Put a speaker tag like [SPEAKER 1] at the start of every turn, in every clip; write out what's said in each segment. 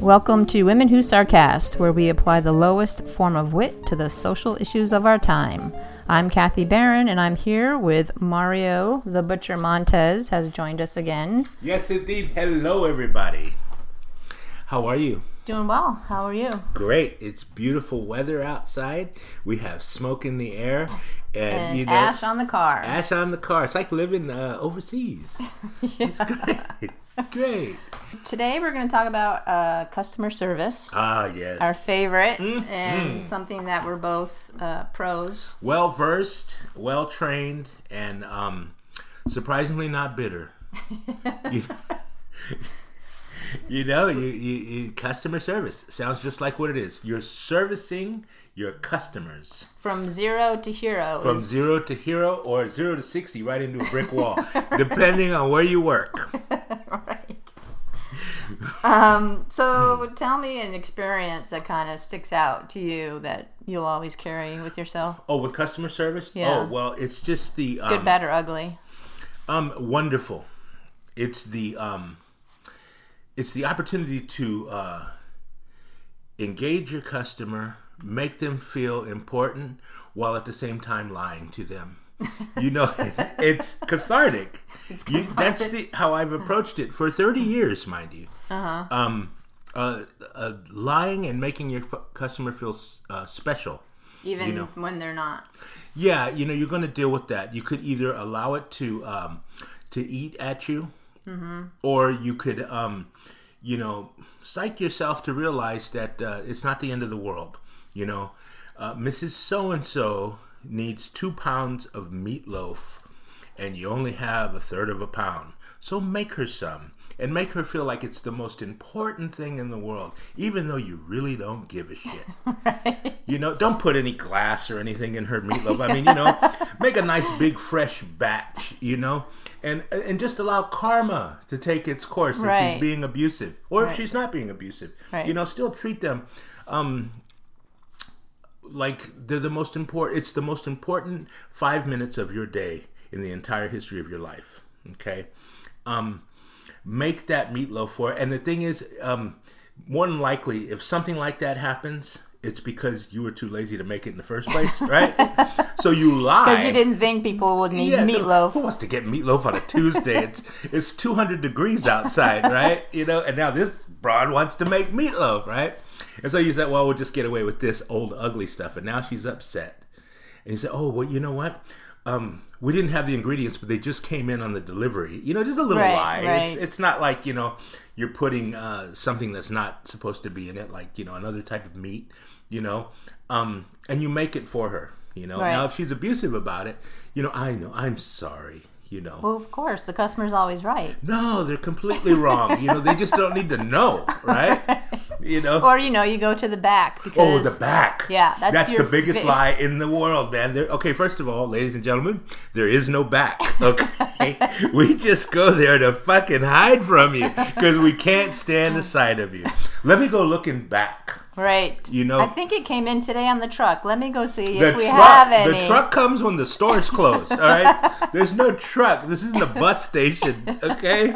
[SPEAKER 1] Welcome to Women Who Sarcast, where we apply the lowest form of wit to the social issues of our time. I'm Kathy Barron, and I'm here with Mario the Butcher Montez has joined us again.
[SPEAKER 2] Yes, indeed. Hello, everybody. How are you?
[SPEAKER 1] Doing well. How are you?
[SPEAKER 2] Great. It's beautiful weather outside. We have smoke in the air, and,
[SPEAKER 1] And
[SPEAKER 2] you know,
[SPEAKER 1] ash on the car.
[SPEAKER 2] ash on the car. It's like living uh, overseas. It's great. great.
[SPEAKER 1] Today we're going to talk about uh, customer service,
[SPEAKER 2] Ah, yes.
[SPEAKER 1] our favorite,
[SPEAKER 2] Mm,
[SPEAKER 1] and something that we're both uh, pros.
[SPEAKER 2] well versed, well trained, and um, surprisingly not bitter. you, you know, you, you, you customer service sounds just like what it is. You're servicing your customers
[SPEAKER 1] From zero to hero.
[SPEAKER 2] from zero to hero or zero to sixty, right into a brick wall, depending on where you work.
[SPEAKER 1] right. Um, so tell me an experience that kind of sticks out to you that you'll always carry with yourself.
[SPEAKER 2] Oh, with customer service?
[SPEAKER 1] Yeah.
[SPEAKER 2] Oh, well, it's just the um,
[SPEAKER 1] Good, bad, or ugly.
[SPEAKER 2] um wonderful. It's the um it's the opportunity to uh engage your customer, make them feel important while at the same time lying to them. You know, it's cathartic. You, that's the how I've approached it for 30 years, mind you.
[SPEAKER 1] Uh-huh.
[SPEAKER 2] Um uh, uh lying and making your f- customer feel uh, special.
[SPEAKER 1] Even
[SPEAKER 2] know.
[SPEAKER 1] when they're not.
[SPEAKER 2] Yeah, you know, you're going to deal with that. You could either allow it to um, to eat at you, or you could, um, you know, psych yourself to realize that uh, it's not the end of the world. You know, uh, Mrs. So and So needs two pounds of meatloaf, and you only have a third of a pound. So make her some. And make her feel like it's the most important thing in the world, even though you really don't give a shit. You know, don't put any glass or anything in her meatloaf. I mean, you know, make a nice big fresh batch, you know, and and just allow karma to take its course if she's being abusive or if she's not being abusive.
[SPEAKER 1] Right.
[SPEAKER 2] You know, still treat them um like they're the most important it's the most important 5 minutes of your day in the entire history of your life. Okay? Um make that meatloaf for It. and the thing is um more than likely if something like that happens it's because you were too lazy to make it in the first place right so you lie
[SPEAKER 1] Because you didn't think people would need
[SPEAKER 2] Yeah,
[SPEAKER 1] meatloaf.
[SPEAKER 2] who wants to get meatloaf on a Tuesday? it's it's 200 degrees outside, right? You know, and now this broad wants to make meatloaf, right? And so you said, well, we'll just get away with this old ugly stuff. And now she's upset. And you said, oh, well, you know what? Um, we didn't have the ingredients, but they just came in on the delivery. You know, just a little
[SPEAKER 1] Right,
[SPEAKER 2] lie. It's,
[SPEAKER 1] right.
[SPEAKER 2] it's not like, you know, you're putting uh, something that's not supposed to be in it, like, you know, another type of meat, you know, um, and you make it for her. You know,
[SPEAKER 1] Right.
[SPEAKER 2] now if she's abusive about it, you know, I know, I'm sorry. You know,
[SPEAKER 1] Well, of course, the customer's always right.
[SPEAKER 2] no, they're completely wrong. You know, they just don't need to know, right? You know,
[SPEAKER 1] Or, you know, you go to the back because.
[SPEAKER 2] oh, the back.
[SPEAKER 1] Yeah, that's
[SPEAKER 2] the
[SPEAKER 1] your
[SPEAKER 2] biggest lie in the world, man. There, okay, first of all, ladies and gentlemen, there is no back. Okay, we just go there to fucking hide from you because we can't stand the sight of you. Let me go looking back.
[SPEAKER 1] Right.
[SPEAKER 2] You know-
[SPEAKER 1] I think it came in today on the truck. Let me go see
[SPEAKER 2] The
[SPEAKER 1] if we
[SPEAKER 2] truck,
[SPEAKER 1] have any.
[SPEAKER 2] the truck comes when the store's closed. All right, there's no truck. This isn't a bus station. Okay,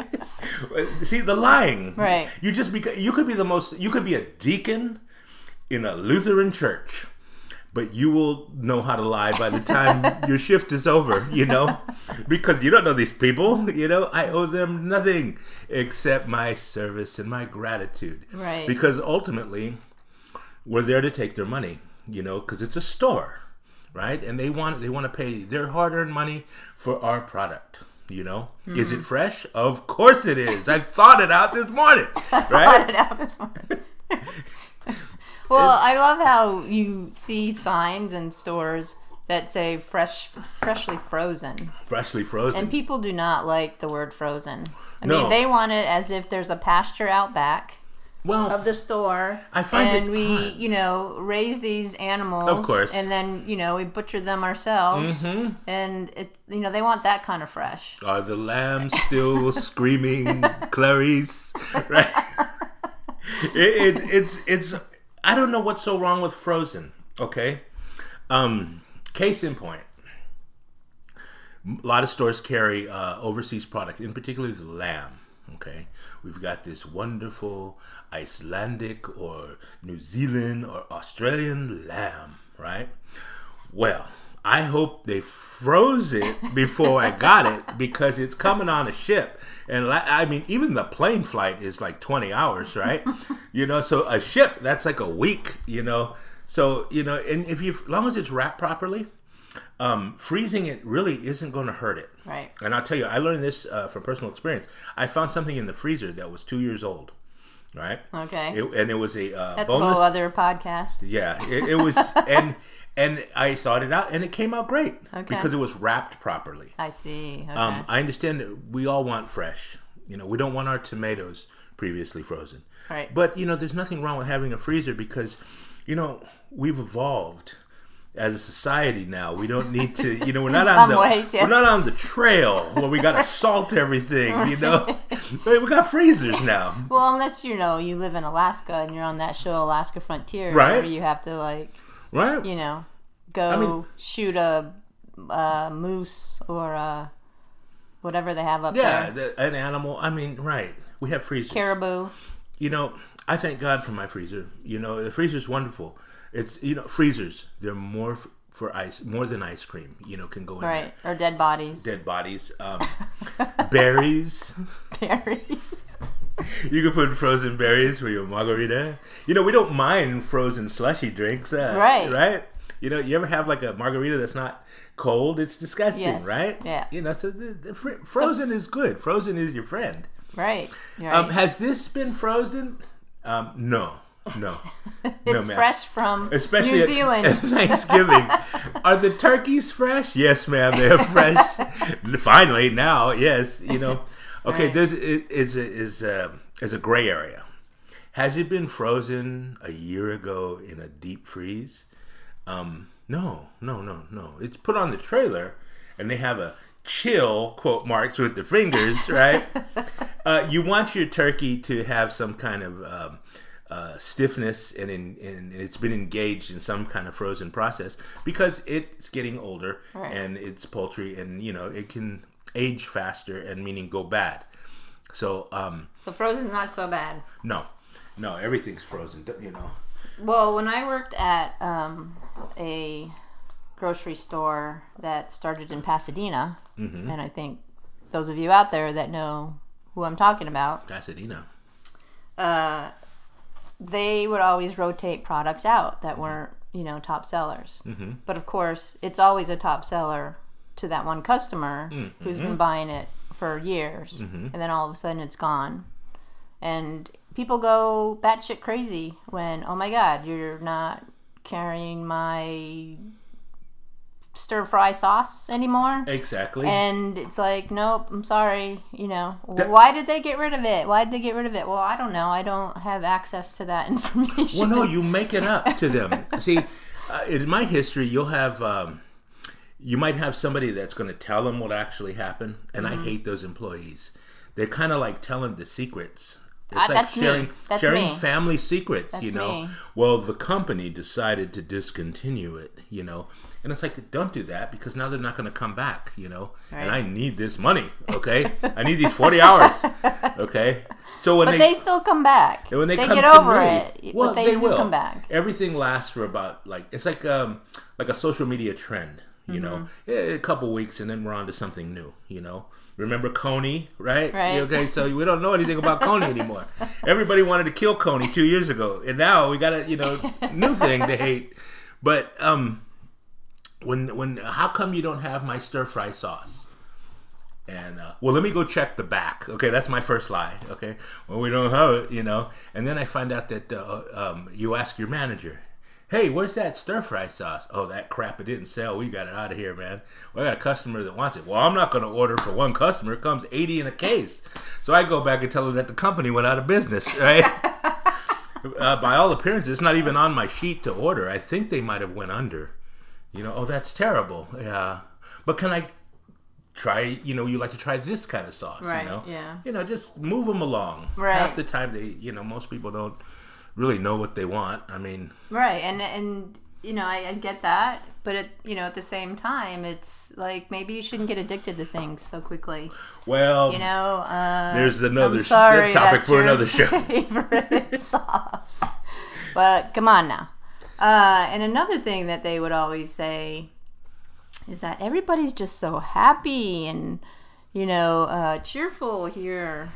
[SPEAKER 2] see the lying.
[SPEAKER 1] Right.
[SPEAKER 2] You just beca- you could be the most. You could be a deacon in a Lutheran church, but you will know how to lie by the time your shift is over. You know, because you don't know these people. You know, I owe them nothing except my service and my gratitude.
[SPEAKER 1] Right.
[SPEAKER 2] Because ultimately, we're there to take their money, you know, because it's a store, right? And they want they want to pay their hard-earned money for our product. You know, is
[SPEAKER 1] Mm-hmm.
[SPEAKER 2] it fresh? Of course it is. I thought it out this morning, right?
[SPEAKER 1] it out this morning. well, I love how you see signs in stores that say fresh, freshly frozen,
[SPEAKER 2] Freshly frozen.
[SPEAKER 1] and people do not like the word frozen. I
[SPEAKER 2] No.
[SPEAKER 1] mean, they want it as if there's a pasture out back
[SPEAKER 2] well,
[SPEAKER 1] of the store,
[SPEAKER 2] I find
[SPEAKER 1] and
[SPEAKER 2] it
[SPEAKER 1] we, you know, raise these animals,
[SPEAKER 2] Of course.
[SPEAKER 1] and then you know we butcher them ourselves,
[SPEAKER 2] Mm-hmm.
[SPEAKER 1] and it, you know, they want that kind of fresh.
[SPEAKER 2] are the lambs still screaming, Clarice? Right? It, it, it's it's. I don't know what's so wrong with frozen. Okay, um, case in point. A lot of stores carry uh, overseas product, in particular the lamb. Okay, we've got this wonderful Icelandic or New Zealand or Australian lamb, right? Well, I hope they froze it before I got it because it's coming on a ship. And la- I mean, even the plane flight is like 20 hours, right? you know, so a ship, that's like a week, you know. So, you know, and if you, as long as it's wrapped properly, um, freezing it really isn't going to hurt it.
[SPEAKER 1] Right.
[SPEAKER 2] And I'll tell you, I learned this uh, from personal experience. I found something in the freezer that was two years old, right?
[SPEAKER 1] Okay.
[SPEAKER 2] It, and it was a uh,
[SPEAKER 1] That's
[SPEAKER 2] bonus.
[SPEAKER 1] a whole other podcast.
[SPEAKER 2] Yeah, it, it was, and and I thought it out, and it came out great
[SPEAKER 1] Okay.
[SPEAKER 2] because it was wrapped properly.
[SPEAKER 1] I see. Okay.
[SPEAKER 2] Um, I understand that we all want fresh. You know, we don't want our tomatoes previously frozen.
[SPEAKER 1] Right.
[SPEAKER 2] But you know, there's nothing wrong with having a freezer because, you know, we've evolved as a society now. We don't need to. You know, we're not on the
[SPEAKER 1] ways, yes.
[SPEAKER 2] we're not on the trail where we got to salt everything. You know, But we got freezers now.
[SPEAKER 1] well, unless you know you live in Alaska and you're on that show Alaska Frontier,
[SPEAKER 2] Right.
[SPEAKER 1] where you have to like
[SPEAKER 2] Right.
[SPEAKER 1] you know go
[SPEAKER 2] mean-
[SPEAKER 1] shoot a, a moose or a, whatever they have up
[SPEAKER 2] yeah,
[SPEAKER 1] there,
[SPEAKER 2] the, an animal. I mean, right. We have freezers.
[SPEAKER 1] caribou.
[SPEAKER 2] you know, I thank God for my freezer. You know, the freezer's wonderful. It's you know, freezers. They're more f- for ice, more than ice cream. You know, can go in
[SPEAKER 1] Right, or dead bodies.
[SPEAKER 2] Dead bodies, um, berries.
[SPEAKER 1] berries.
[SPEAKER 2] You can put frozen berries for your margarita. You know, we don't mind frozen slushy drinks. Uh,
[SPEAKER 1] Right.
[SPEAKER 2] Right. You know, you ever have like a margarita that's not cold? It's disgusting,
[SPEAKER 1] Yes.
[SPEAKER 2] right?
[SPEAKER 1] Yeah.
[SPEAKER 2] You know, so the, the fr- frozen is good. Frozen is your friend.
[SPEAKER 1] Right, right.
[SPEAKER 2] Um, has this been frozen? Um, no, no.
[SPEAKER 1] it's
[SPEAKER 2] ma'am.
[SPEAKER 1] fresh from
[SPEAKER 2] Especially
[SPEAKER 1] New
[SPEAKER 2] at-
[SPEAKER 1] Zealand.
[SPEAKER 2] at Thanksgiving. Are the turkeys fresh? Yes, ma'am. They're fresh. Finally, now, yes. You know, okay.
[SPEAKER 1] Right.
[SPEAKER 2] There's it, is a, is a, is a gray area. Has it been frozen a year ago in a deep freeze? Um, no, no, no, no. It's put on the trailer, and they have a chill quote marks with the fingers, right? uh, you want your turkey to have some kind of um, uh, stiffness and, in, and it's been engaged in some kind of frozen process because it's getting older
[SPEAKER 1] Right.
[SPEAKER 2] and it's poultry and you know it can age faster and meaning go bad. So um,
[SPEAKER 1] so frozen's not so bad.
[SPEAKER 2] no, no, everything's frozen. You know.
[SPEAKER 1] Well, when I worked at um, a grocery store that started in Pasadena,
[SPEAKER 2] Mm-hmm.
[SPEAKER 1] and I think those of you out there that know who I'm talking about,
[SPEAKER 2] Pasadena.
[SPEAKER 1] uh, they would always rotate products out that weren't, you know, top sellers. Mm-hmm. But of course, it's always a top seller to that one customer who's been buying it for years, and then all of a sudden it's gone. And people go batshit crazy when, oh my God, you're not carrying my stir fry sauce anymore.
[SPEAKER 2] Exactly.
[SPEAKER 1] And it's like, nope, I'm sorry. You know,
[SPEAKER 2] That-
[SPEAKER 1] why did they get rid of it? Why did they get rid of it? Well, I don't know. I don't have access to that information.
[SPEAKER 2] Well, no, you make it up to them. See, uh, in my history, you'll have, um, you might have somebody that's going to tell them what actually happened, and
[SPEAKER 1] Mm-hmm.
[SPEAKER 2] I hate those employees. They're kind of like telling the secrets. It's
[SPEAKER 1] Uh,
[SPEAKER 2] like
[SPEAKER 1] that's me.
[SPEAKER 2] sharing
[SPEAKER 1] That's
[SPEAKER 2] sharing
[SPEAKER 1] me.
[SPEAKER 2] family secrets. you know,
[SPEAKER 1] me.
[SPEAKER 2] well, the company decided to discontinue it. You know. And it's like, don't do that because now they're not going to come back, you know. And I need this money, okay? I need these forty hours, okay. So when
[SPEAKER 1] but they, still come back.
[SPEAKER 2] when they,
[SPEAKER 1] they
[SPEAKER 2] come
[SPEAKER 1] get over
[SPEAKER 2] me-
[SPEAKER 1] it.
[SPEAKER 2] well,
[SPEAKER 1] but they,
[SPEAKER 2] they, will
[SPEAKER 1] come back.
[SPEAKER 2] Everything lasts for about like it's like um like a social media trend. You know,
[SPEAKER 1] Mm-hmm.
[SPEAKER 2] Yeah, a couple weeks and then we're on to something new. You know, remember Kony, right?
[SPEAKER 1] Right.
[SPEAKER 2] Okay, so we don't know anything about Kony anymore. Everybody wanted to kill Kony two years ago, and now we got a you know new thing to hate. But um, when when how come you don't have my stir fry sauce? And uh, well, let me go check the back. Okay, that's my first lie. Okay, well we don't have it, you know. And then I find out that uh, um, you ask your manager, "Hey, where's that stir fry sauce?" Oh, that crap! It didn't sell. We got it out of here, man. Well, I got a customer that wants it. Well, I'm not going to order for one customer. It comes 80 in a case. So I go back and tell them that the company went out of business. Right. uh, by all appearances, it's not even on my sheet to order. I think they might have went under. You know, oh, that's terrible. Yeah, but can I try? You know, you like to try this kind of sauce.
[SPEAKER 1] Right,
[SPEAKER 2] You know,
[SPEAKER 1] yeah.
[SPEAKER 2] You know, just move them along.
[SPEAKER 1] Right.
[SPEAKER 2] Half the time, they, you know, most people don't really know what they want. I mean,
[SPEAKER 1] Right, and and you know I, I get that, but it, you know, at the same time, it's like maybe you shouldn't get addicted to things so quickly.
[SPEAKER 2] Well,
[SPEAKER 1] You know, uh,
[SPEAKER 2] there's another
[SPEAKER 1] sorry,
[SPEAKER 2] topic
[SPEAKER 1] that's
[SPEAKER 2] for
[SPEAKER 1] your
[SPEAKER 2] another show.
[SPEAKER 1] Favorite sauce, but come on now. Uh, and another thing that they would always say is that everybody's just so happy and you know uh, cheerful here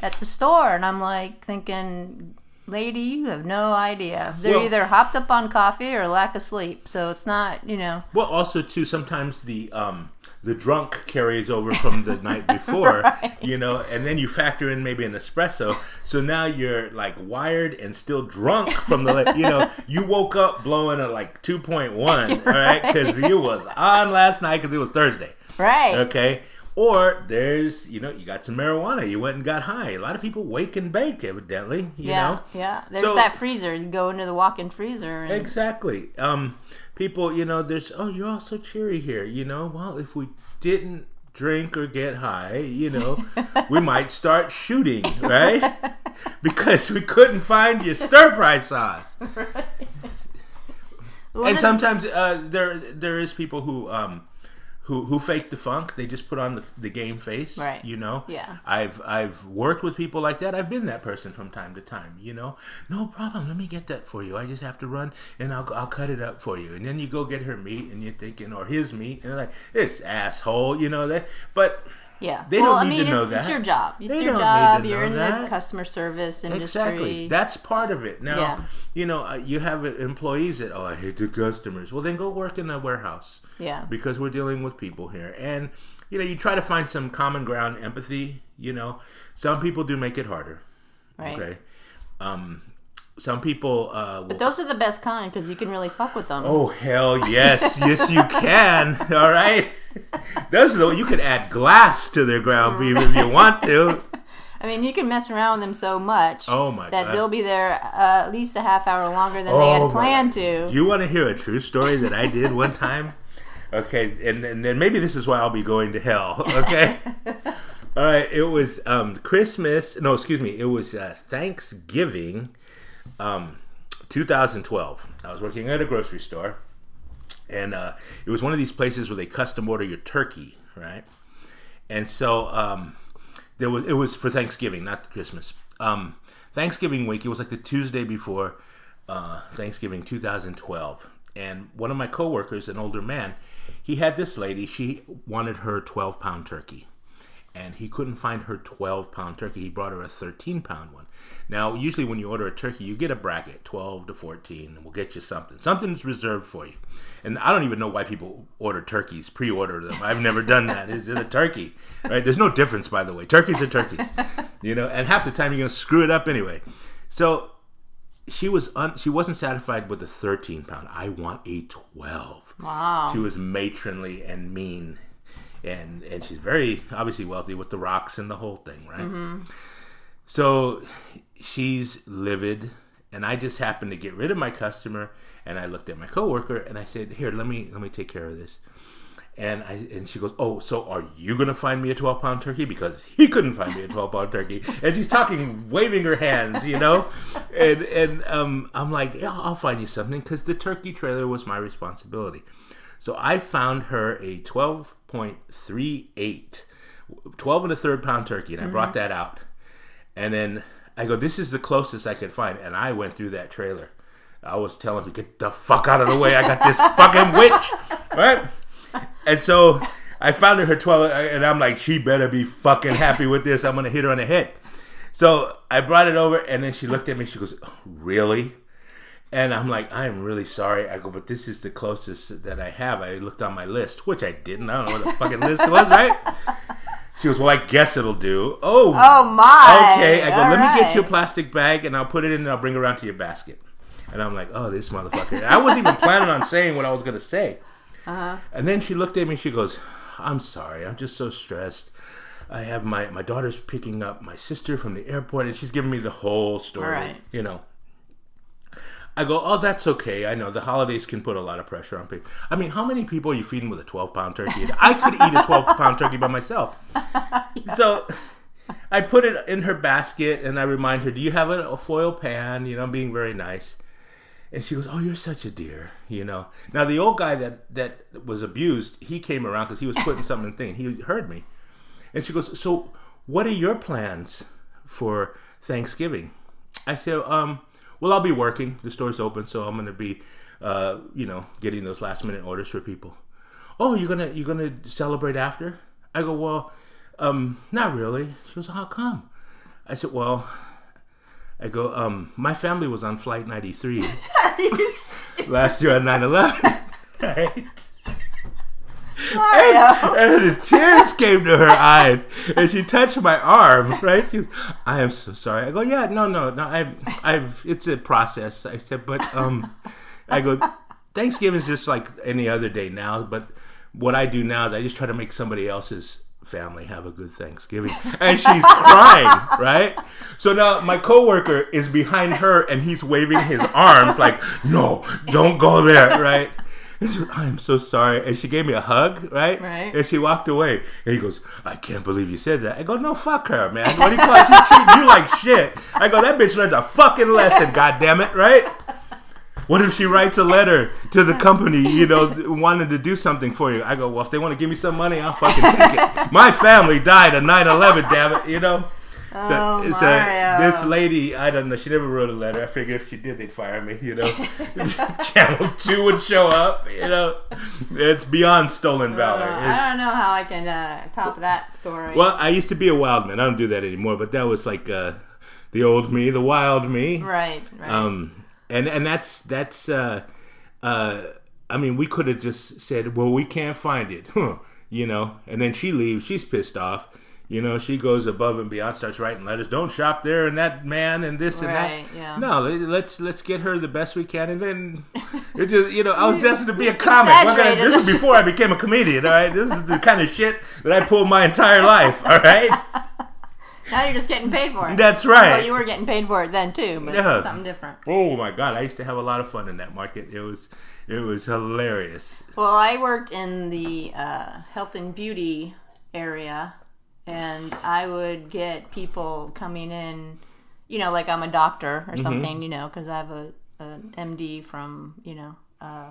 [SPEAKER 1] at the store, and I'm like thinking. Lady, you have no idea. They're
[SPEAKER 2] Well-
[SPEAKER 1] either hopped up on coffee or lack of sleep. So it's not, you know.
[SPEAKER 2] Well, also too, sometimes the um, the drunk carries over from the night before,
[SPEAKER 1] Right.
[SPEAKER 2] you know, and then you factor in maybe an espresso. So now you're like wired and still drunk from the, you know, you woke up blowing a like two point one, all right, because you was on last night because it was Thursday,
[SPEAKER 1] Right.
[SPEAKER 2] okay. Or there's, you know, you got some marijuana. You went and got high. A lot of people wake and bake, evidently. You
[SPEAKER 1] yeah,
[SPEAKER 2] know,
[SPEAKER 1] yeah. There's
[SPEAKER 2] So-
[SPEAKER 1] that freezer. You go into the walk-in freezer. And,
[SPEAKER 2] Exactly. Um, people, you know, there's oh, you're all so cheery here. You know, well, if we didn't drink or get high, you know, we might start shooting, right? because we couldn't find your stir fry sauce.
[SPEAKER 1] One
[SPEAKER 2] And sometimes uh, there there is people who um who who fake the funk. They just put on the, the game face,
[SPEAKER 1] Right.
[SPEAKER 2] You know.
[SPEAKER 1] Yeah.
[SPEAKER 2] I've I've worked with people like that. I've been that person from time to time. You know, no problem. Let me get that for you. I just have to run and I'll I'll cut it up for you. And then you go get her meat and you're thinking or his meat and like this asshole. You know that, but.
[SPEAKER 1] Yeah.
[SPEAKER 2] they
[SPEAKER 1] well,
[SPEAKER 2] don't
[SPEAKER 1] I mean,
[SPEAKER 2] to know
[SPEAKER 1] it's, it's your job. It's
[SPEAKER 2] They
[SPEAKER 1] your
[SPEAKER 2] don't need
[SPEAKER 1] job.
[SPEAKER 2] to
[SPEAKER 1] You're
[SPEAKER 2] know
[SPEAKER 1] in the customer service industry.
[SPEAKER 2] Exactly. That's part of it. Now,
[SPEAKER 1] Yeah.
[SPEAKER 2] you know, uh, you have employees that, oh, I hate the customers. Well, then go work in a warehouse
[SPEAKER 1] yeah.
[SPEAKER 2] because we're dealing with people here. And, you know, you try to find some common ground empathy. You know, some people do make it harder.
[SPEAKER 1] Right.
[SPEAKER 2] Okay. Um, some people. Uh, will
[SPEAKER 1] But those are the best kind because you can really fuck with them.
[SPEAKER 2] Oh hell yes, yes you can. All right, those are the you can add glass to their ground beef if you want to.
[SPEAKER 1] I mean, you can mess around with them so much
[SPEAKER 2] Oh my
[SPEAKER 1] that
[SPEAKER 2] god!
[SPEAKER 1] they'll be there uh, at least a half hour longer than they
[SPEAKER 2] Oh,
[SPEAKER 1] had planned to.
[SPEAKER 2] You want to hear a true story that I did one time? Okay, and and then maybe this is why I'll be going to hell. Okay. All right. It was um, Christmas. No, excuse me. It was uh, Thanksgiving, um, 2012. I was working at a grocery store, and uh, it was one of these places where they custom order your turkey, right? And so um, there was it was for Thanksgiving, not Christmas. Um, Thanksgiving week. It was like the Tuesday before uh, Thanksgiving, 2012. And one of my coworkers, an older man, he had this lady. She wanted her 12 pound turkey, and he couldn't find her 12 pound turkey. He brought her a 13 pound one. Now, usually when you order a turkey, you get a bracket, 12 to 14, and we'll get you something. Something's reserved for you. And I don't even know why people order turkeys, pre-order them. I've never done that. It's a turkey, right? There's no difference, by the way. Turkeys are turkeys, you know. And half the time you're gonna screw it up anyway. So she was un- she wasn't satisfied with the 13 pound. I want a 12.
[SPEAKER 1] Wow.
[SPEAKER 2] She was matronly and mean, and and she's very obviously wealthy with the rocks and the whole thing, right? So she's livid, and I just happened to get rid of my customer, and I looked at my coworker and I said, "Here, let me let me take care of this." And I and she goes, "Oh, so are you gonna find me a twelve pound turkey because he couldn't find me a twelve pound turkey?" And she's talking, waving her hands, you know, and and um, I'm like, "Yeah, I'll find you something," because the turkey trailer was my responsibility. So I found her a twelve point three eight, 12 and a third pound turkey, and I brought mm-hmm. that out. And then I go, this is the closest I could find. And I went through that trailer. I was telling him, get the fuck out of the way. I got this fucking witch. Right? And so I found her her 12, and I'm like, she better be fucking happy with this. I'm going to hit her on the head. So I brought it over, and then she looked at me. She goes, really? And I'm like, I'm really sorry. I go, but this is the closest that I have. I looked on my list, which I didn't. I don't know what the fucking list was, right? She goes, well, I guess it'll do. Oh,
[SPEAKER 1] Oh my!
[SPEAKER 2] okay. I go,
[SPEAKER 1] All
[SPEAKER 2] let me get you a plastic bag and I'll put it in and I'll bring it around to your basket. And I'm like, oh, this motherfucker. I wasn't even planning on saying what I was going to say.
[SPEAKER 1] Uh-huh.
[SPEAKER 2] And then she looked at me. She goes, I'm sorry. I'm just so stressed. I have my, my daughter's picking up my sister from the airport and she's giving me the whole story.
[SPEAKER 1] Right.
[SPEAKER 2] You know. I go, oh, that's okay. I know the holidays can put a lot of pressure on people. I mean, how many people are you feeding with a 12 pound turkey? I could eat a 12 pound turkey by myself. So I put it in her basket and I remind her, do you have a, a foil pan? You know, I'm being very nice. and she goes, "Oh, you're such a dear," you know. Now the old guy that that was abused, he came around because he was putting something in the thing. He heard me, and she goes, "So, what are your plans for Thanksgiving?" I said, "Um, well, I'll be working. The store's open, so I'm going to be, uh, you know, getting those last minute orders for people." Oh, you're gonna you're gonna celebrate after? I go, well, um, not really. She goes, how come? I said, well, I go, um, my family was on flight 93 last year on 9/11, right?
[SPEAKER 1] Mario.
[SPEAKER 2] And the tears came to her eyes, and she touched my arm. Right? She "I am so sorry." I go, "Yeah, no, no, no. I've, I've. It's a process." I said, "But, um, I go, Thanksgiving is just like any other day now. But what I do now is I just try to make somebody else's family have a good Thanksgiving." And she's crying, right? So now my coworker is behind her, and he's waving his arms like, "No, don't go there," right? And she goes, I am so sorry. And she gave me a hug, right?
[SPEAKER 1] Right.
[SPEAKER 2] And she walked away. And he goes, I can't believe you said that. I go, no, fuck her, man. What do you call it? She treating you like shit. I go, that bitch learned a fucking lesson, God damn it, right? What if she writes a letter to the company, you know, wanting to do something for you? I go, well, if they want to give me some money, I'll fucking take it. My family died on 9 11, damn it, you know?
[SPEAKER 1] Oh,
[SPEAKER 2] so, this lady, I don't know. She never wrote a letter. I figured if she did, they'd fire me. You know, Channel Two would show up. You know, it's beyond stolen valor.
[SPEAKER 1] Uh, I don't know how I can uh, top that story.
[SPEAKER 2] well, I used to be a wild man. I don't do that anymore. But that was like uh, the old me, the wild me.
[SPEAKER 1] right, right.
[SPEAKER 2] Um, and and that's that's. Uh, uh, I mean, we could have just said, "Well, we can't find it," huh, you know. And then she leaves. She's pissed off. You know, she goes above and beyond, starts writing letters. Don't shop there, and that man, and this and
[SPEAKER 1] Right,
[SPEAKER 2] that.
[SPEAKER 1] yeah.
[SPEAKER 2] No, let- let's let's get her the best we can, and then it just you know I was destined to be a comic. What kind of-
[SPEAKER 1] Exaggerated.
[SPEAKER 2] this is before I became a comedian. All right, this is the kind of shit that I pulled my entire life. All right,
[SPEAKER 1] now you're just getting paid for it.
[SPEAKER 2] that's right.
[SPEAKER 1] Well, you were getting paid for it then too, but
[SPEAKER 2] Yeah.
[SPEAKER 1] something different.
[SPEAKER 2] Oh my god, I used to have a lot of fun in that market. It was it was hilarious.
[SPEAKER 1] Well, I worked in the uh, health and beauty area, and I would get people coming in, you know, like I'm a doctor
[SPEAKER 2] Mm-hmm.
[SPEAKER 1] or something, you know, because I have a, a MD from, you know, uh,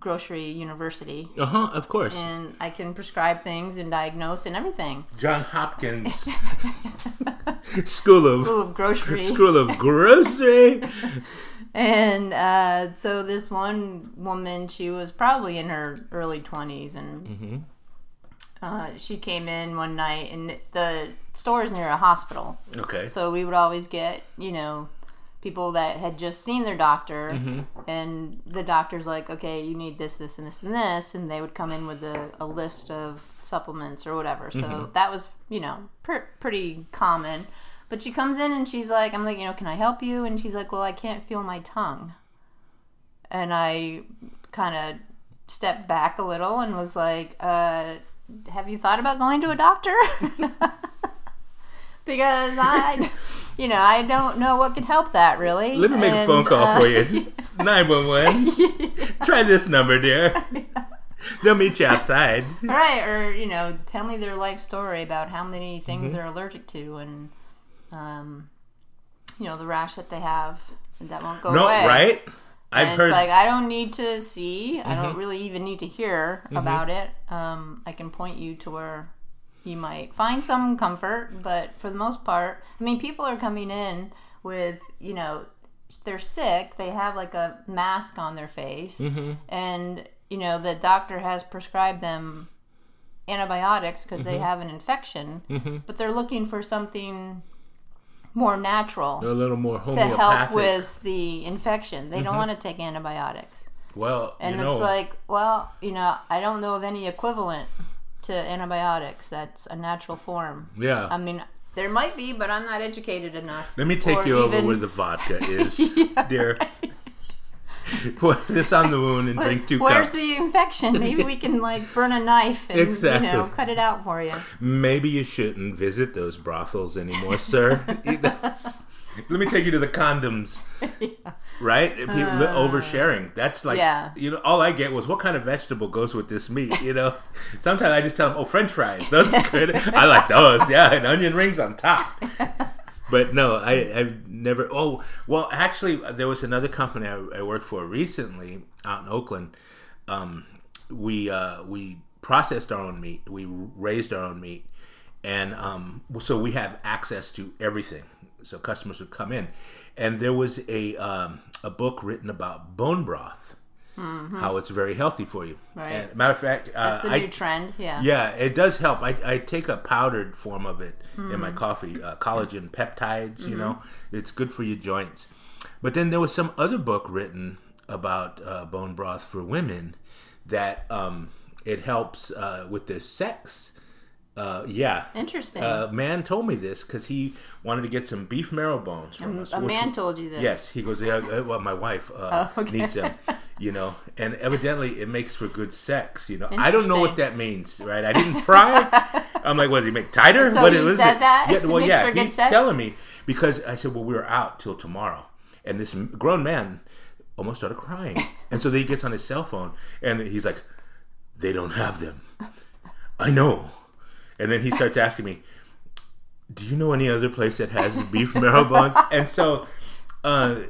[SPEAKER 1] grocery university,
[SPEAKER 2] Uh huh. Of course,
[SPEAKER 1] and I can prescribe things and diagnose and everything.
[SPEAKER 2] John Hopkins School of
[SPEAKER 1] Full of grocery.
[SPEAKER 2] School of Grocery.
[SPEAKER 1] And uh, so this one woman, she was probably in her early 20s, and
[SPEAKER 2] Mm-hmm.
[SPEAKER 1] Uh, she came in one night, and the store is near a hospital.
[SPEAKER 2] Okay.
[SPEAKER 1] So we would always get, you know, people that had just seen their doctor,
[SPEAKER 2] Mm-hmm.
[SPEAKER 1] and the doctor's like, okay, you need this, this, and this, and this, and they would come in with a, a list of supplements or whatever. So
[SPEAKER 2] Mm-hmm.
[SPEAKER 1] that was, you know, per- pretty common. But she comes in and she's like, I'm like, you know, can I help you? And she's like, well, I can't feel my tongue. And I kind of stepped back a little and was like, uh, have you thought about going to a doctor? because I, you know, I don't know what could help that really.
[SPEAKER 2] Let me make a phone call
[SPEAKER 1] uh,
[SPEAKER 2] for you. Nine one one. Try this number, dear. They'll meet you outside.
[SPEAKER 1] right, or you know, tell me their life story about how many things
[SPEAKER 2] Mm-hmm.
[SPEAKER 1] they're allergic to and, um, you know, the rash that they have that won't go
[SPEAKER 2] No,
[SPEAKER 1] away.
[SPEAKER 2] No, right? I've heard.
[SPEAKER 1] it's like I don't need to see. I
[SPEAKER 2] Mm-hmm.
[SPEAKER 1] don't really even need to hear about it. Um, I can point you to where you might find some comfort, but for the most part, I mean, people are coming in with you know they're sick. They have like a mask on their face,
[SPEAKER 2] Mm-hmm.
[SPEAKER 1] and you know the doctor has prescribed them antibiotics because
[SPEAKER 2] Mm-hmm.
[SPEAKER 1] they have an infection, but they're looking for something more natural They're
[SPEAKER 2] a little more homeopathic.
[SPEAKER 1] to help with the infection. They don't mm-hmm. want to take antibiotics.
[SPEAKER 2] well,
[SPEAKER 1] And
[SPEAKER 2] you know,
[SPEAKER 1] it's like, well, you know, I don't know of any equivalent to antibiotics that's a natural form.
[SPEAKER 2] yeah.
[SPEAKER 1] I mean, there might be, but I'm not educated enough.
[SPEAKER 2] Let me take
[SPEAKER 1] or
[SPEAKER 2] you over where the vodka is, dear. Put this on the wound and drink two
[SPEAKER 1] Where's
[SPEAKER 2] cups.
[SPEAKER 1] Where's the infection? Maybe we can like burn a knife and
[SPEAKER 2] Exactly.
[SPEAKER 1] you know cut it out for you.
[SPEAKER 2] Maybe you shouldn't visit those brothels anymore, sir. Let me take you to the condoms. Right? And People oversharing. That's like,
[SPEAKER 1] Uh. Yeah.
[SPEAKER 2] you know, all I get was what kind of vegetable goes with this meat, you know? Sometimes I just tell them, oh, french fries. Those are good. I like those. Yeah, and onion rings on top. But no, I, I've never. Oh, well, actually, there was another company I, I worked for recently out in Oakland. Um, we uh, we processed our own meat. We raised our own meat, and um, so we have access to everything. So customers would come in, and there was a um, a book written about bone broth. How it's very healthy for you.
[SPEAKER 1] Mm-hmm. Right.
[SPEAKER 2] And matter of fact, uh,
[SPEAKER 1] That's a
[SPEAKER 2] I,
[SPEAKER 1] new trend. Yeah.
[SPEAKER 2] yeah, it does help. I, I take a powdered form of it in
[SPEAKER 1] Mm-hmm.
[SPEAKER 2] my coffee, uh, collagen peptides. You know, it's good for your joints. But then there was some other book written about uh, bone broth for women that um, it helps uh, with their sex. Uh, yeah,
[SPEAKER 1] Interesting.
[SPEAKER 2] a man told me this because he wanted to get some beef marrow bones from us.
[SPEAKER 1] a man told you this.
[SPEAKER 2] Yes, he goes. Yeah, uh, well, my wife uh,
[SPEAKER 1] Oh, okay.
[SPEAKER 2] needs them, you know, and evidently it makes for good sex. You know, I don't know what that means, right? I didn't pry. I'm like, was he make tighter?
[SPEAKER 1] So
[SPEAKER 2] what
[SPEAKER 1] he
[SPEAKER 2] is
[SPEAKER 1] said
[SPEAKER 2] it?
[SPEAKER 1] that?
[SPEAKER 2] Yeah, well, yeah, he's
[SPEAKER 1] sex?
[SPEAKER 2] telling me because I said, well, we were out till tomorrow, and this grown man almost started crying, and so then he gets on his cell phone and he's like, they don't have them. I know, and then he starts asking me, do you know any other place that has beef marrow bones? And so, uh,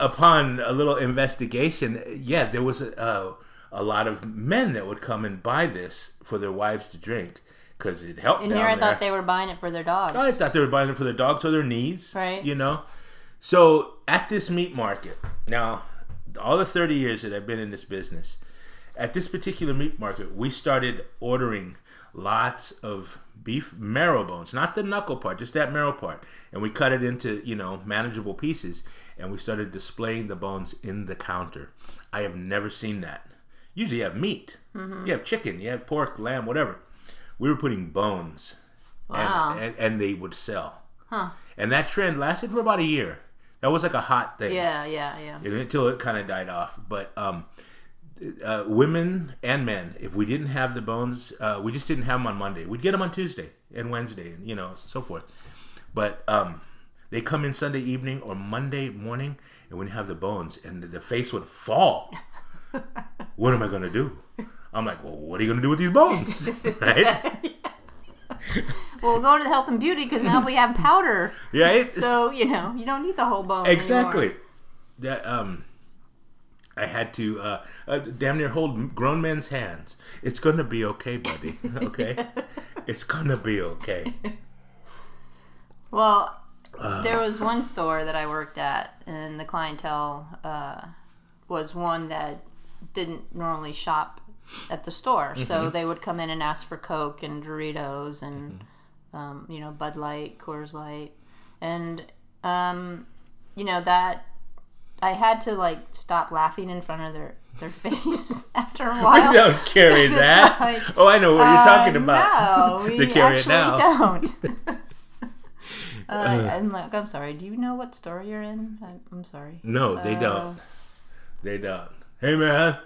[SPEAKER 2] upon a little investigation, yeah, there was a, uh, a lot of men that would come and buy this for their wives to drink because it helped.
[SPEAKER 1] And here I
[SPEAKER 2] there.
[SPEAKER 1] thought they were buying it for their dogs.
[SPEAKER 2] I thought they were buying it for their dogs or their knees,
[SPEAKER 1] Right.
[SPEAKER 2] You know. So at this meat market, now all the thirty years that I've been in this business, at this particular meat market, we started ordering lots of beef marrow bones, not the knuckle part, just that marrow part, and we cut it into you know manageable pieces, and we started displaying the bones in the counter. I have never seen that. Usually, you have meat, you have chicken, you have pork, lamb, whatever. We were putting bones
[SPEAKER 1] Wow.
[SPEAKER 2] and, and, and they would sell.
[SPEAKER 1] Huh.
[SPEAKER 2] And that trend lasted for about a year. That was like a hot thing.
[SPEAKER 1] Yeah, yeah, yeah.
[SPEAKER 2] Until it kind of died off. But um, uh, women and men, if we didn't have the bones, uh, we just didn't have them on Monday. We'd get them on Tuesday and Wednesday, and you know, so forth. But um, they come in Sunday evening or Monday morning, and we have the bones, and the face would fall. what am I going to do? I'm like, well, what are you going to do with these bones? right?
[SPEAKER 1] Well, we'll go to the health and beauty because now we have powder.
[SPEAKER 2] Yeah. It,
[SPEAKER 1] So, you know, you don't need the whole bone.
[SPEAKER 2] exactly
[SPEAKER 1] anymore.
[SPEAKER 2] that um i had to uh, uh damn near hold grown men's hands it's gonna be okay buddy okay it's gonna be okay
[SPEAKER 1] Well,
[SPEAKER 2] Uh.
[SPEAKER 1] there was one store that I worked at, and the clientele uh, was one that didn't normally shop at the store.
[SPEAKER 2] Mm-hmm.
[SPEAKER 1] So they would come in and ask for Coke and Doritos and,
[SPEAKER 2] Mm-hmm.
[SPEAKER 1] um, you know, Bud Light, Coors Light. And, um, you know, that I had to like stop laughing in front of their, their face after a while.
[SPEAKER 2] i don't carry that
[SPEAKER 1] like,
[SPEAKER 2] oh i know what you're talking
[SPEAKER 1] uh,
[SPEAKER 2] about
[SPEAKER 1] No, we
[SPEAKER 2] they carry it
[SPEAKER 1] actually
[SPEAKER 2] now
[SPEAKER 1] don't. Uh, I'm like, I'm sorry. Do you know what store you're in? I'm, I'm sorry.
[SPEAKER 2] no they
[SPEAKER 1] Uh,
[SPEAKER 2] don't they don't hey man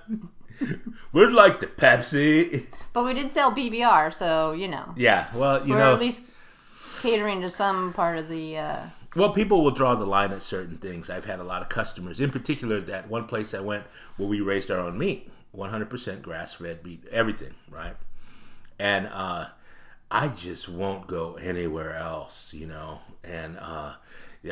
[SPEAKER 2] where's like the pepsi
[SPEAKER 1] But we did sell PBR, so you know,
[SPEAKER 2] yeah well you
[SPEAKER 1] we're
[SPEAKER 2] know
[SPEAKER 1] at least catering to some part of the. Uh,
[SPEAKER 2] Well, people will draw the line at certain things. I've had a lot of customers, in particular, that one place I went where we raised our own meat, 100% grass fed meat, everything, right? And uh, I just won't go anywhere else, you know? And uh,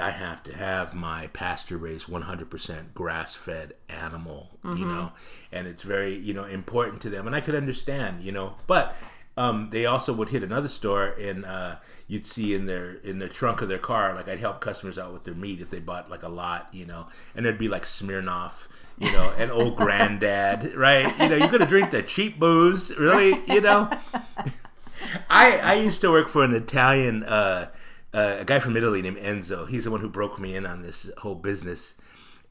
[SPEAKER 2] I have to have my pasture raised 100% grass fed animal, you know? And it's very, you know, important to them. And I could understand, you know? But um, they also would hit another store and uh, you'd see in their in the trunk of their car like I'd help customers out with their meat if they bought like a lot you know and there'd be like Smirnoff you know and old granddad right you know you're gonna drink the cheap booze really you know I I used to work for an Italian uh, uh, a guy from Italy named Enzo. He's the one who broke me in on this whole business.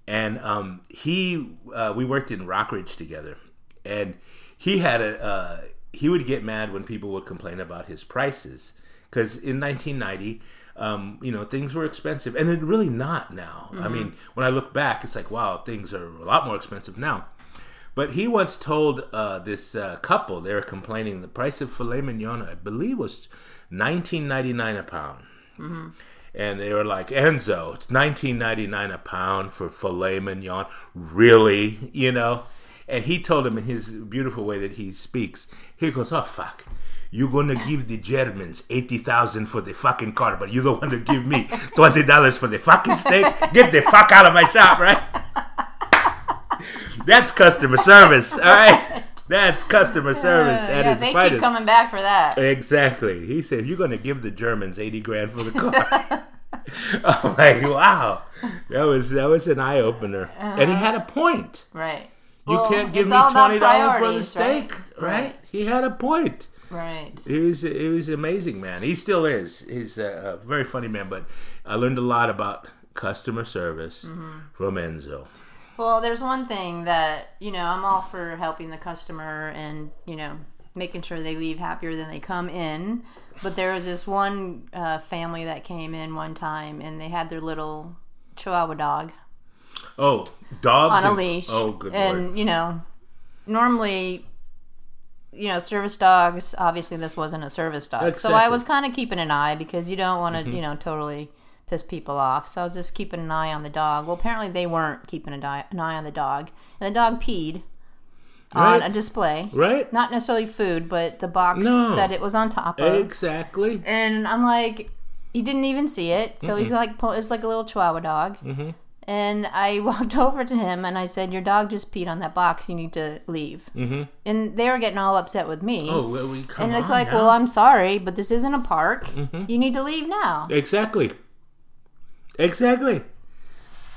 [SPEAKER 2] And um, he uh, we worked in Rockridge together. And he had a uh, he would get mad when people would complain about his prices. Because in 1990 um, you know things were expensive. And they're really not now. I mean when i look back it's like wow things are a lot more expensive now but he once told uh, this uh, couple they were complaining the price of filet mignon i believe was 19.99 a pound and they were like, Enzo, it's nineteen ninety nine a pound for filet mignon. Really, you know? And he told him in his beautiful way that he speaks. He goes, "Oh fuck." You're gonna give the Germans eighty thousand for the fucking car, but you don't want to give me twenty dollars for the fucking steak. Get the fuck out of my shop, right? That's customer service, all right. That's customer service
[SPEAKER 1] Uh,
[SPEAKER 2] at
[SPEAKER 1] yeah,
[SPEAKER 2] its
[SPEAKER 1] they
[SPEAKER 2] finest.
[SPEAKER 1] keep coming back for that.
[SPEAKER 2] Exactly. He said, "You're going to give the Germans eighty grand for the car." I'm like, wow, that was that was an eye opener, and he had a point.
[SPEAKER 1] Right.
[SPEAKER 2] You
[SPEAKER 1] Well,
[SPEAKER 2] can't give me twenty dollars for the steak,
[SPEAKER 1] right?
[SPEAKER 2] right?
[SPEAKER 1] Right.
[SPEAKER 2] He had a point.
[SPEAKER 1] Right.
[SPEAKER 2] He was he was amazing, man. He still is. He's a, a very funny man. But I learned a lot about customer service
[SPEAKER 1] Mm-hmm.
[SPEAKER 2] from Enzo.
[SPEAKER 1] Well, there's one thing that, you know, I'm all for helping the customer and, you know, making sure they leave happier than they come in. But there was this one uh, family that came in one time and they had their little Chihuahua dog
[SPEAKER 2] Oh, dogs
[SPEAKER 1] on a
[SPEAKER 2] and-
[SPEAKER 1] leash.
[SPEAKER 2] Oh, good
[SPEAKER 1] And,
[SPEAKER 2] lord.
[SPEAKER 1] you know, normally, you know, service dogs, obviously this wasn't a service dog. So I was kind of keeping an eye because you don't want to,
[SPEAKER 2] Mm-hmm.
[SPEAKER 1] you know, totally piss people off. So I was just keeping an eye on the dog. Well, apparently they weren't keeping an eye on the dog. And the dog peed on a display.
[SPEAKER 2] Right?
[SPEAKER 1] Not necessarily food, but the box
[SPEAKER 2] No.
[SPEAKER 1] that it was on top of.
[SPEAKER 2] Exactly.
[SPEAKER 1] And I'm like, he didn't even see it. So he's like, it's like a little Chihuahua dog.
[SPEAKER 2] Mhm.
[SPEAKER 1] And I walked over to him and I said, "Your dog just peed on that box. You need to leave."
[SPEAKER 2] hmm
[SPEAKER 1] And they were getting all upset with me.
[SPEAKER 2] Oh, well, we come
[SPEAKER 1] and it's like,
[SPEAKER 2] now.
[SPEAKER 1] well, I'm sorry, but this isn't a park.
[SPEAKER 2] Mhm.
[SPEAKER 1] You need to leave now.
[SPEAKER 2] Exactly. Exactly.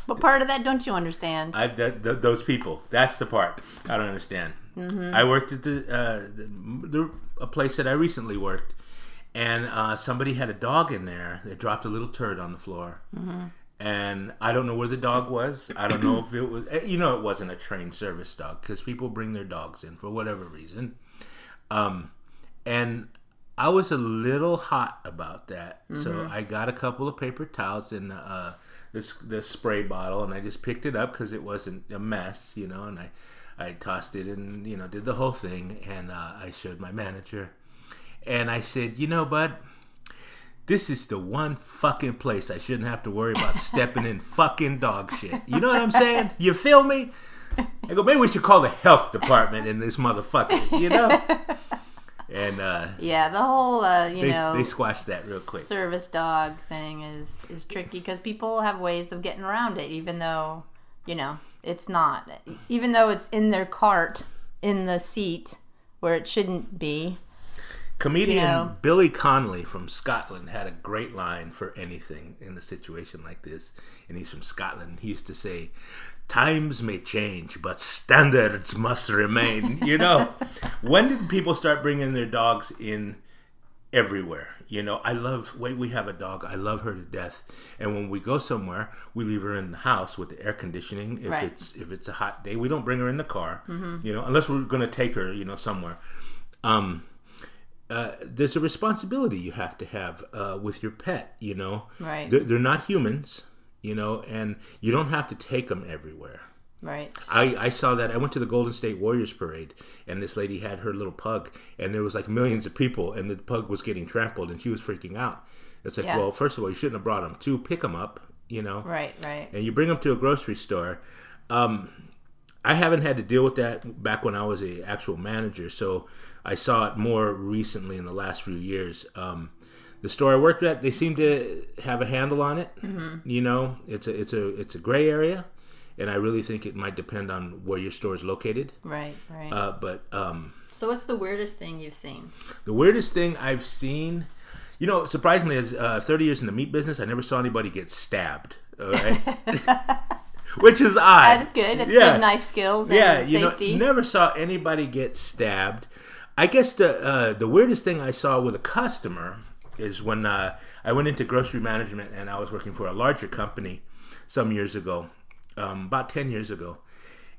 [SPEAKER 1] But part of that, don't you understand?
[SPEAKER 2] I that, th- those people. That's the part I don't understand.
[SPEAKER 1] Mm-hmm.
[SPEAKER 2] I worked at the, uh, the, the a place that I recently worked, and uh, somebody had a dog in there that dropped a little turd on the floor.
[SPEAKER 1] Mm-hmm.
[SPEAKER 2] And I don't know where the dog was. I don't know if it was. eh, You know, it wasn't a trained service dog because people bring their dogs in for whatever reason. Um, and I was a little hot about that, so I got a couple of paper towels in the uh, this the spray bottle, and I just picked it up because it wasn't a mess, you know. And I I tossed it and you know did the whole thing, and uh, I showed my manager, and I said, you know, bud. This is the one fucking place I shouldn't have to worry about stepping in fucking dog shit. You know what I'm saying? You feel me? I go, maybe we should call the health department in this motherfucker, you know? And uh,
[SPEAKER 1] yeah, the whole, uh, you
[SPEAKER 2] they,
[SPEAKER 1] know,
[SPEAKER 2] they squashed that real quick.
[SPEAKER 1] service dog thing is is tricky because people have ways of getting around it, even though you know it's not. Even though it's in their cart in the seat where it shouldn't be.
[SPEAKER 2] Comedian
[SPEAKER 1] you know.
[SPEAKER 2] Billy Connolly from Scotland had a great line for anything in a situation like this. And he's from Scotland. He used to say, Times may change, but standards must remain. You know, when did people start bringing their dogs in everywhere? You know, I love, wait, we have a dog. I love her to death. And when we go somewhere, we leave her in the house with the air conditioning. If
[SPEAKER 1] Right.
[SPEAKER 2] it's if it's a hot day, we don't bring her in the car. You know, unless we're going to take her, you know, somewhere. Um, uh, there's a responsibility you have to have uh, with your pet. You know,
[SPEAKER 1] Right.
[SPEAKER 2] They're, they're not humans. You know, and you don't have to take them everywhere.
[SPEAKER 1] Right.
[SPEAKER 2] I, I saw that. I went to the Golden State Warriors parade, and this lady had her little pug, and there was like millions of people, and the pug was getting trampled, and she was freaking out. It's like,
[SPEAKER 1] Yeah.
[SPEAKER 2] well, first of all, you shouldn't have brought them. Two, pick them up, you know,
[SPEAKER 1] Right. Right.
[SPEAKER 2] and you bring them to a grocery store. Um, I haven't had to deal with that back when I was a actual manager, so I saw it more recently in the last few years. Um, the store I worked at, they seem to have a handle on it. Mm-hmm. You know, it's a it's a it's a gray area, and I really think it might depend on where your store is located.
[SPEAKER 1] Right. Right.
[SPEAKER 2] Uh, but um,
[SPEAKER 1] so, what's the weirdest thing you've seen?
[SPEAKER 2] the weirdest thing I've seen, you know, surprisingly, as uh, 30 years in the meat business, I never saw anybody get stabbed. All right, which is odd.
[SPEAKER 1] That's good. That's
[SPEAKER 2] Yeah.
[SPEAKER 1] good knife skills and
[SPEAKER 2] yeah, you
[SPEAKER 1] safety.
[SPEAKER 2] know, never saw anybody get stabbed. I guess the uh, the weirdest thing I saw with a customer is when uh, I went into grocery management and I was working for a larger company some years ago, um, about ten years ago,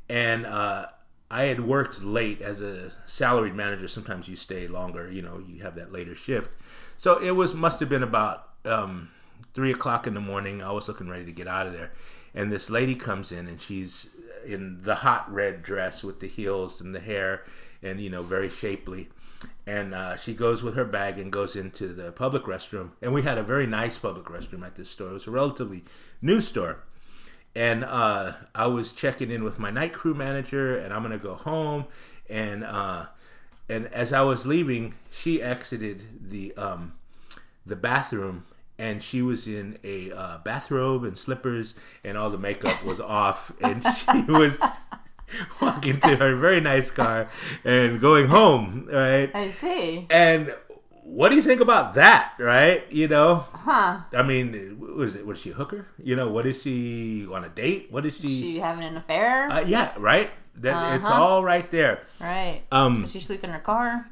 [SPEAKER 2] and uh, I had worked late as a salaried manager. Sometimes you stay longer, you know, you have that later shift. So it was must have been about um, three o'clock in the morning. I was looking ready to get out of there, and this lady comes in and she's in the hot red dress with the heels and the hair, and you know, very shapely. And uh, she goes with her bag and goes into the public restroom. And we had a very nice public restroom at this store. It was a relatively new store and uh, I was checking in with my night crew manager, and I'm gonna go home, and uh, and as I was leaving, she exited the um, the bathroom, and she was in a uh, bathrobe and slippers, and all the makeup was off, and she was walking to her very nice car and going home, right?
[SPEAKER 1] I see.
[SPEAKER 2] And what do you think about that, right? You know,
[SPEAKER 1] Huh.
[SPEAKER 2] I mean, was it was she a hooker? You know, what is she on a date? What is she?
[SPEAKER 1] She having an affair?
[SPEAKER 2] uh, yeah, right. That it's
[SPEAKER 1] Uh-huh.
[SPEAKER 2] all right there.
[SPEAKER 1] right.
[SPEAKER 2] Um,
[SPEAKER 1] Does she sleep in her car?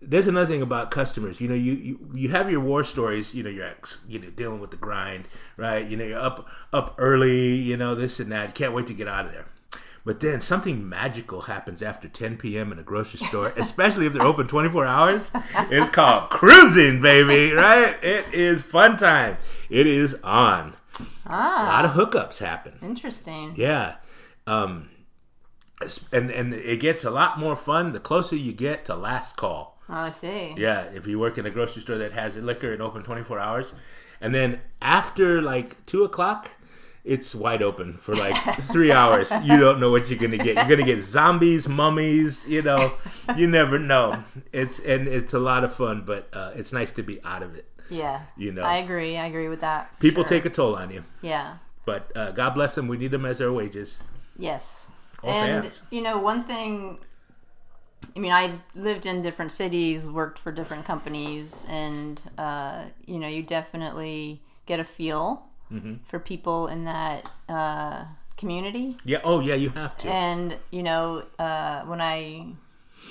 [SPEAKER 2] there's another thing about customers. You know, you, you you have your war stories. You know, you're ex, you know dealing with the grind, right? You know, you're up up early. You know, this and that. Can't wait to get out of there. But then something magical happens after 10 p.m. in a grocery store, especially if they're open 24 hours. It's called cruising, baby, right? It is fun time. It is on. Ah, A
[SPEAKER 1] Ah,
[SPEAKER 2] lot of hookups happen.
[SPEAKER 1] interesting.
[SPEAKER 2] Yeah. Um, and and it gets a lot more fun the closer you get to last call.
[SPEAKER 1] Oh, I see.
[SPEAKER 2] Yeah, if you work in a grocery store that has liquor and open 24 hours. And then after like 2 o'clock, it's wide open for like three hours. You don't know what you're gonna get. You're gonna get zombies, mummies. You know, you never know. It's and it's a lot of fun, but uh, it's nice to be out of it.
[SPEAKER 1] Yeah.
[SPEAKER 2] You know,
[SPEAKER 1] I agree. I agree with that.
[SPEAKER 2] people
[SPEAKER 1] sure.
[SPEAKER 2] take a toll on you,
[SPEAKER 1] Yeah.
[SPEAKER 2] but uh, God bless them. We need them as our wages.
[SPEAKER 1] Yes.
[SPEAKER 2] All
[SPEAKER 1] and
[SPEAKER 2] fans.
[SPEAKER 1] you know, one thing I mean, I lived in different cities, worked for different companies, and uh, you know, you definitely get a feel
[SPEAKER 2] Mm-hmm.
[SPEAKER 1] for people in that uh, community.
[SPEAKER 2] Yeah. Oh, yeah. You have to.
[SPEAKER 1] And you know, uh, when I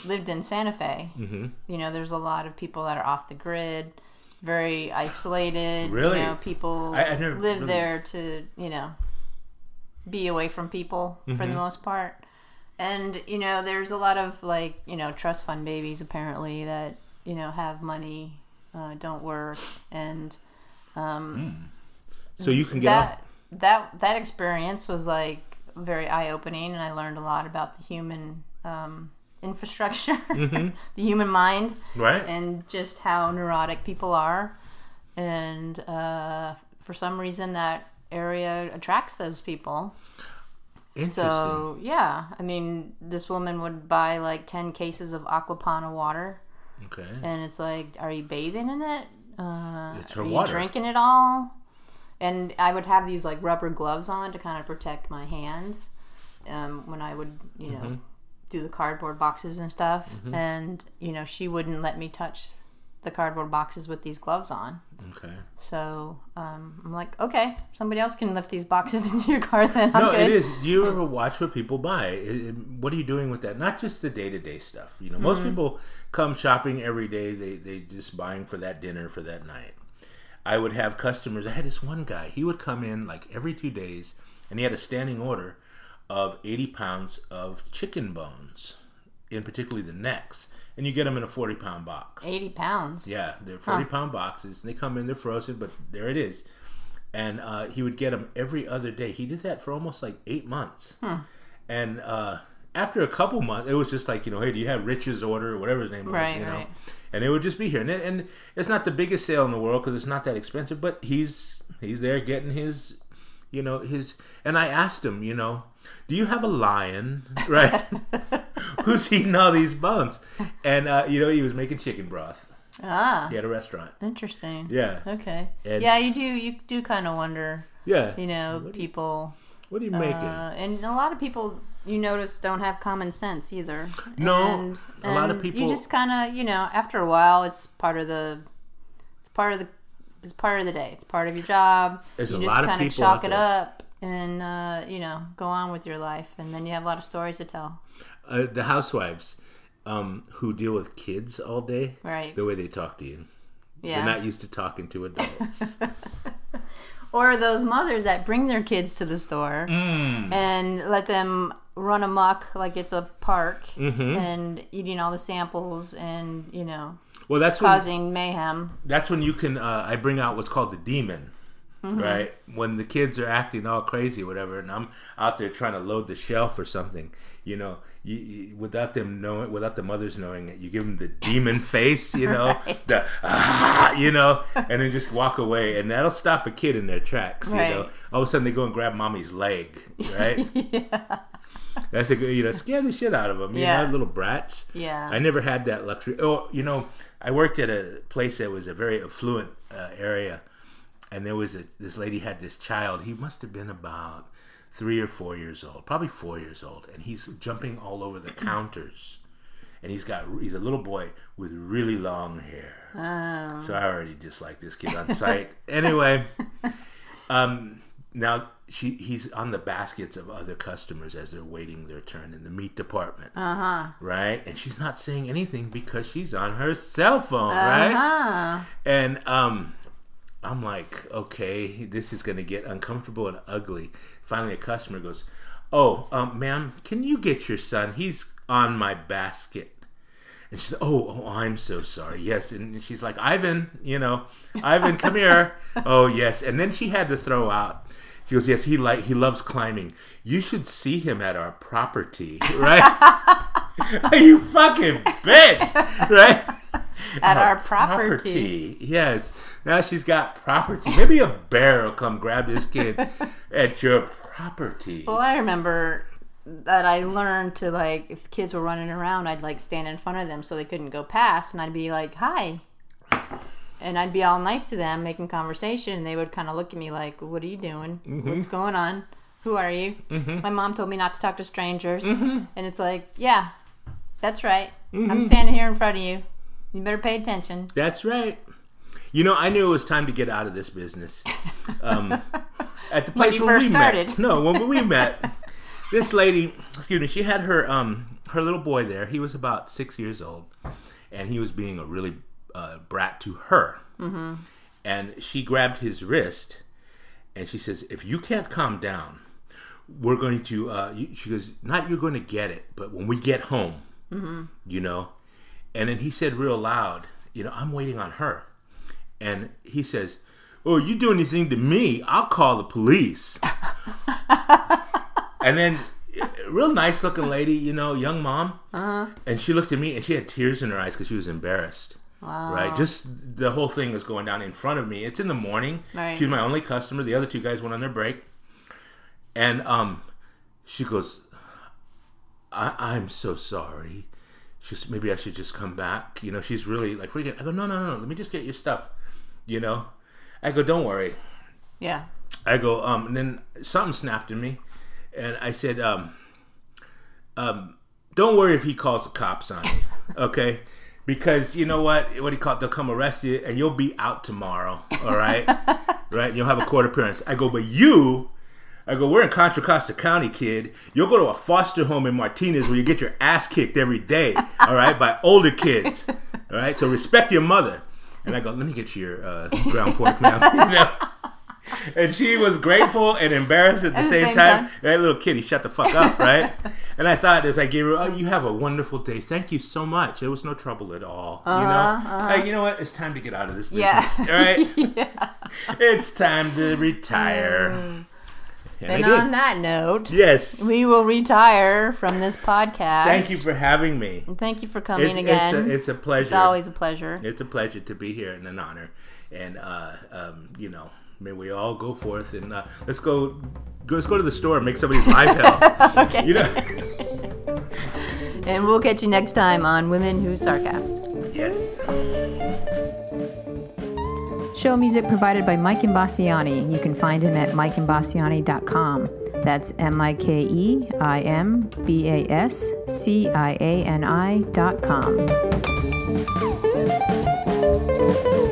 [SPEAKER 1] lived in Santa Fe,
[SPEAKER 2] Mm-hmm.
[SPEAKER 1] you know, there's a lot of people that are off the grid, very isolated.
[SPEAKER 2] Really?
[SPEAKER 1] You know, people
[SPEAKER 2] I- I never
[SPEAKER 1] live
[SPEAKER 2] really-
[SPEAKER 1] there to, you know, be away from people for
[SPEAKER 2] Mm-hmm.
[SPEAKER 1] the most part. And, you know, there's a lot of like, you know, trust fund babies apparently that, you know, have money, uh, don't work and um
[SPEAKER 2] so you can get off.
[SPEAKER 1] that that that experience was like very eye opening, and I learned a lot about the human um, infrastructure,
[SPEAKER 2] Mm-hmm.
[SPEAKER 1] the human mind,
[SPEAKER 2] Right.
[SPEAKER 1] and just how neurotic people are. And uh, for some reason, that area attracts those people. So yeah, I mean, this woman would buy like ten cases of Acqua Panna water,
[SPEAKER 2] okay.
[SPEAKER 1] and it's like, are you bathing in it? Uh,
[SPEAKER 2] It's her
[SPEAKER 1] are you drinking it all? And I would have these like rubber gloves on to kind of protect my hands um, when I would, you know,
[SPEAKER 2] Mm-hmm.
[SPEAKER 1] do the cardboard boxes and stuff. And you know, she wouldn't let me touch the cardboard boxes with these gloves on.
[SPEAKER 2] Okay.
[SPEAKER 1] So um, I'm like, okay, somebody else can lift these boxes into your car. Then I'm
[SPEAKER 2] No,
[SPEAKER 1] good.
[SPEAKER 2] it is. Do you ever watch what people buy? It- it- what are you doing with that? Not just the day to day stuff. You know, most
[SPEAKER 1] Mm-hmm.
[SPEAKER 2] people come shopping every day. They they just buying for that dinner for that night. I would have customers. I had this one guy. He would come in like every two days, and he had a standing order of eighty pounds of chicken bones, in particularly the necks. And you get them in a forty pound box.
[SPEAKER 1] Eighty pounds.
[SPEAKER 2] Yeah, they're forty pound boxes. And they come in, they're frozen, but there it is. And uh, he would get them every other day. He did that for almost like eight months. And uh, after a couple months, it was just like you know, hey, do you have Rich's order or whatever his name was?
[SPEAKER 1] Right,
[SPEAKER 2] you know,
[SPEAKER 1] right.
[SPEAKER 2] And it would just be here. And, it, and it's not the biggest sale in the world because it's not that expensive, but he's he's there getting his, you know, his. And I asked him, you know, do you have a lion, right? Who's eating all these bones? And uh, you know, he was making chicken broth.
[SPEAKER 1] Ah,
[SPEAKER 2] He had a restaurant.
[SPEAKER 1] interesting.
[SPEAKER 2] Yeah,
[SPEAKER 1] Okay.
[SPEAKER 2] And-
[SPEAKER 1] yeah, you do. You do kind of wonder.
[SPEAKER 2] yeah.
[SPEAKER 1] You know, people.
[SPEAKER 2] What are you making?
[SPEAKER 1] Uh, and a lot of people you notice don't have common sense either.
[SPEAKER 2] No,
[SPEAKER 1] and,
[SPEAKER 2] a lot of people-
[SPEAKER 1] You just kind of, you know, after a while, it's part of the, it's part of the, it's part of the day. It's part of your job.
[SPEAKER 2] There's
[SPEAKER 1] you
[SPEAKER 2] a
[SPEAKER 1] just
[SPEAKER 2] lot of
[SPEAKER 1] kind of
[SPEAKER 2] people
[SPEAKER 1] chalk it
[SPEAKER 2] there.
[SPEAKER 1] up and uh, you know go on with your life, and then you have a lot of stories to tell.
[SPEAKER 2] uh, the housewives um, who deal with kids all day,
[SPEAKER 1] Right.
[SPEAKER 2] the way they talk to you.
[SPEAKER 1] Yeah.
[SPEAKER 2] They're not used to talking to adults.
[SPEAKER 1] or those mothers that bring their kids to the store
[SPEAKER 2] Mm.
[SPEAKER 1] and let them run amok like it's a park
[SPEAKER 2] Mm-hmm.
[SPEAKER 1] and eating all the samples and you know
[SPEAKER 2] well, that's when
[SPEAKER 1] causing mayhem.
[SPEAKER 2] that's when you can. Uh, I bring out what's called the demon. right? When the kids are acting all crazy, or whatever, and I'm out there trying to load the shelf or something, you know, you, you, without them knowing, without the mothers knowing it, you give them the demon face, you know,
[SPEAKER 1] Right.
[SPEAKER 2] the ah, you know, and then just walk away, and that'll stop a kid in their tracks. You know, all of a sudden they go and grab mommy's leg, right? That's a good, you know, scare the shit out of them. You
[SPEAKER 1] Yeah.
[SPEAKER 2] know, little brats.
[SPEAKER 1] Yeah.
[SPEAKER 2] I never had that luxury. Oh, you know, I worked at a place that was a very affluent uh, area, and there was a this lady had this child. He must have been about three or four years old, probably four years old, and he's jumping all over the counters. And he's got he's a little boy with really long hair.
[SPEAKER 1] Oh.
[SPEAKER 2] So I already dislike this kid on sight. anyway, um, now she he's on the baskets of other customers as they're waiting their turn in the meat department,
[SPEAKER 1] Uh huh.
[SPEAKER 2] right? And she's not saying anything because she's on her cell phone, right?
[SPEAKER 1] Uh-huh.
[SPEAKER 2] And um, I'm like, okay, this is gonna get uncomfortable and ugly. Finally, a customer goes, "Oh, um, ma'am, can you get your son? He's on my basket." And she's, "Oh, oh, I'm so sorry. Yes." And she's like, "Ivan, you know, Ivan, come here." oh, yes. And then she had to throw out. She goes, "Yes, he like he loves climbing. You should see him at our property, right? you fucking bitch, right?"
[SPEAKER 1] At our property.
[SPEAKER 2] Yes. Now she's got property. Maybe a bear will come grab this kid at your property.
[SPEAKER 1] Well, I remember that I learned to like if kids were running around, I'd like stand in front of them so they couldn't go past, and I'd be like, "Hi," and I'd be all nice to them, making conversation, and they would kind of look at me like, "What are you doing? What's going on? Who are you?" My mom told me not to talk to strangers, and it's like, "Yeah, that's right. I'm standing here in front of you. You better pay attention."
[SPEAKER 2] That's right. You know, I knew it was time to get out of this business. Um, at the place
[SPEAKER 1] you
[SPEAKER 2] where we
[SPEAKER 1] started.
[SPEAKER 2] met. No, when we met, this lady, excuse me, she had her um her little boy there. He was about six years old, and he was being a really uh, brat to her. Mm-hmm. And she grabbed his wrist, and she says, "If you can't calm down, we're going to." Uh, she goes, "Not you're going to get it, but when we get home, you know." And then he said real loud, "You know, I'm waiting on her." And he says, "Oh, you do anything to me, I'll call the police." and then, real nice looking lady, you know, young mom,
[SPEAKER 1] Uh-huh.
[SPEAKER 2] and she looked at me and she had tears in her eyes because she was embarrassed.
[SPEAKER 1] Wow.
[SPEAKER 2] Right, just the whole thing is going down in front of me. It's in the morning.
[SPEAKER 1] Right.
[SPEAKER 2] She's my only customer. The other two guys went on their break, and um, she goes, I- "I'm so sorry." She goes, "Maybe I should just come back." You know, she's really like freaking. I go, "No, no, no, no. Let me just get your stuff." You know, I go, "Don't worry."
[SPEAKER 1] Yeah.
[SPEAKER 2] I go, um, and then something snapped in me, and I said, um, um, don't worry if he calls the cops on you, okay? Because you know what? What do he called, they'll come arrest you, and you'll be out tomorrow, all right? right? You'll have a court appearance. I go, but you, I go, we're in Contra Costa County, kid. You'll go to a foster home in Martinez where you get your ass kicked every day, all right, by older kids, all right? So respect your mother. And I go, let me get your uh, ground pork now. You know? And she was grateful and embarrassed at the,
[SPEAKER 1] At
[SPEAKER 2] same,
[SPEAKER 1] same
[SPEAKER 2] time.
[SPEAKER 1] time.
[SPEAKER 2] That little kitty, shut the fuck up, right? and I thought as I gave her, oh, you have a wonderful day. Thank you so much. It was no trouble at all. you know, Hey, you know what? It's time to get out of this business.
[SPEAKER 1] Uh-huh, Yeah.
[SPEAKER 2] All right,
[SPEAKER 1] yeah.
[SPEAKER 2] it's time to retire. And
[SPEAKER 1] And on that note,
[SPEAKER 2] yes.
[SPEAKER 1] we will retire from this podcast.
[SPEAKER 2] Thank you for having me.
[SPEAKER 1] Thank you for coming
[SPEAKER 2] It's,
[SPEAKER 1] again.
[SPEAKER 2] it's, a, it's a pleasure.
[SPEAKER 1] It's always a pleasure.
[SPEAKER 2] It's a pleasure to be here and an honor. And uh, um, you know, may we all go forth and uh, let's go, go. Let's go to the store and make somebody's life hell.
[SPEAKER 1] Okay.
[SPEAKER 2] You know.
[SPEAKER 1] And we'll catch you next time on Women Who Sarcast.
[SPEAKER 2] yes.
[SPEAKER 1] Show music provided by Mike Imbasciani. You can find him at mikeimbasciani.com. That's M I K E I M B A S C I A N I dot com.
[SPEAKER 2] Thank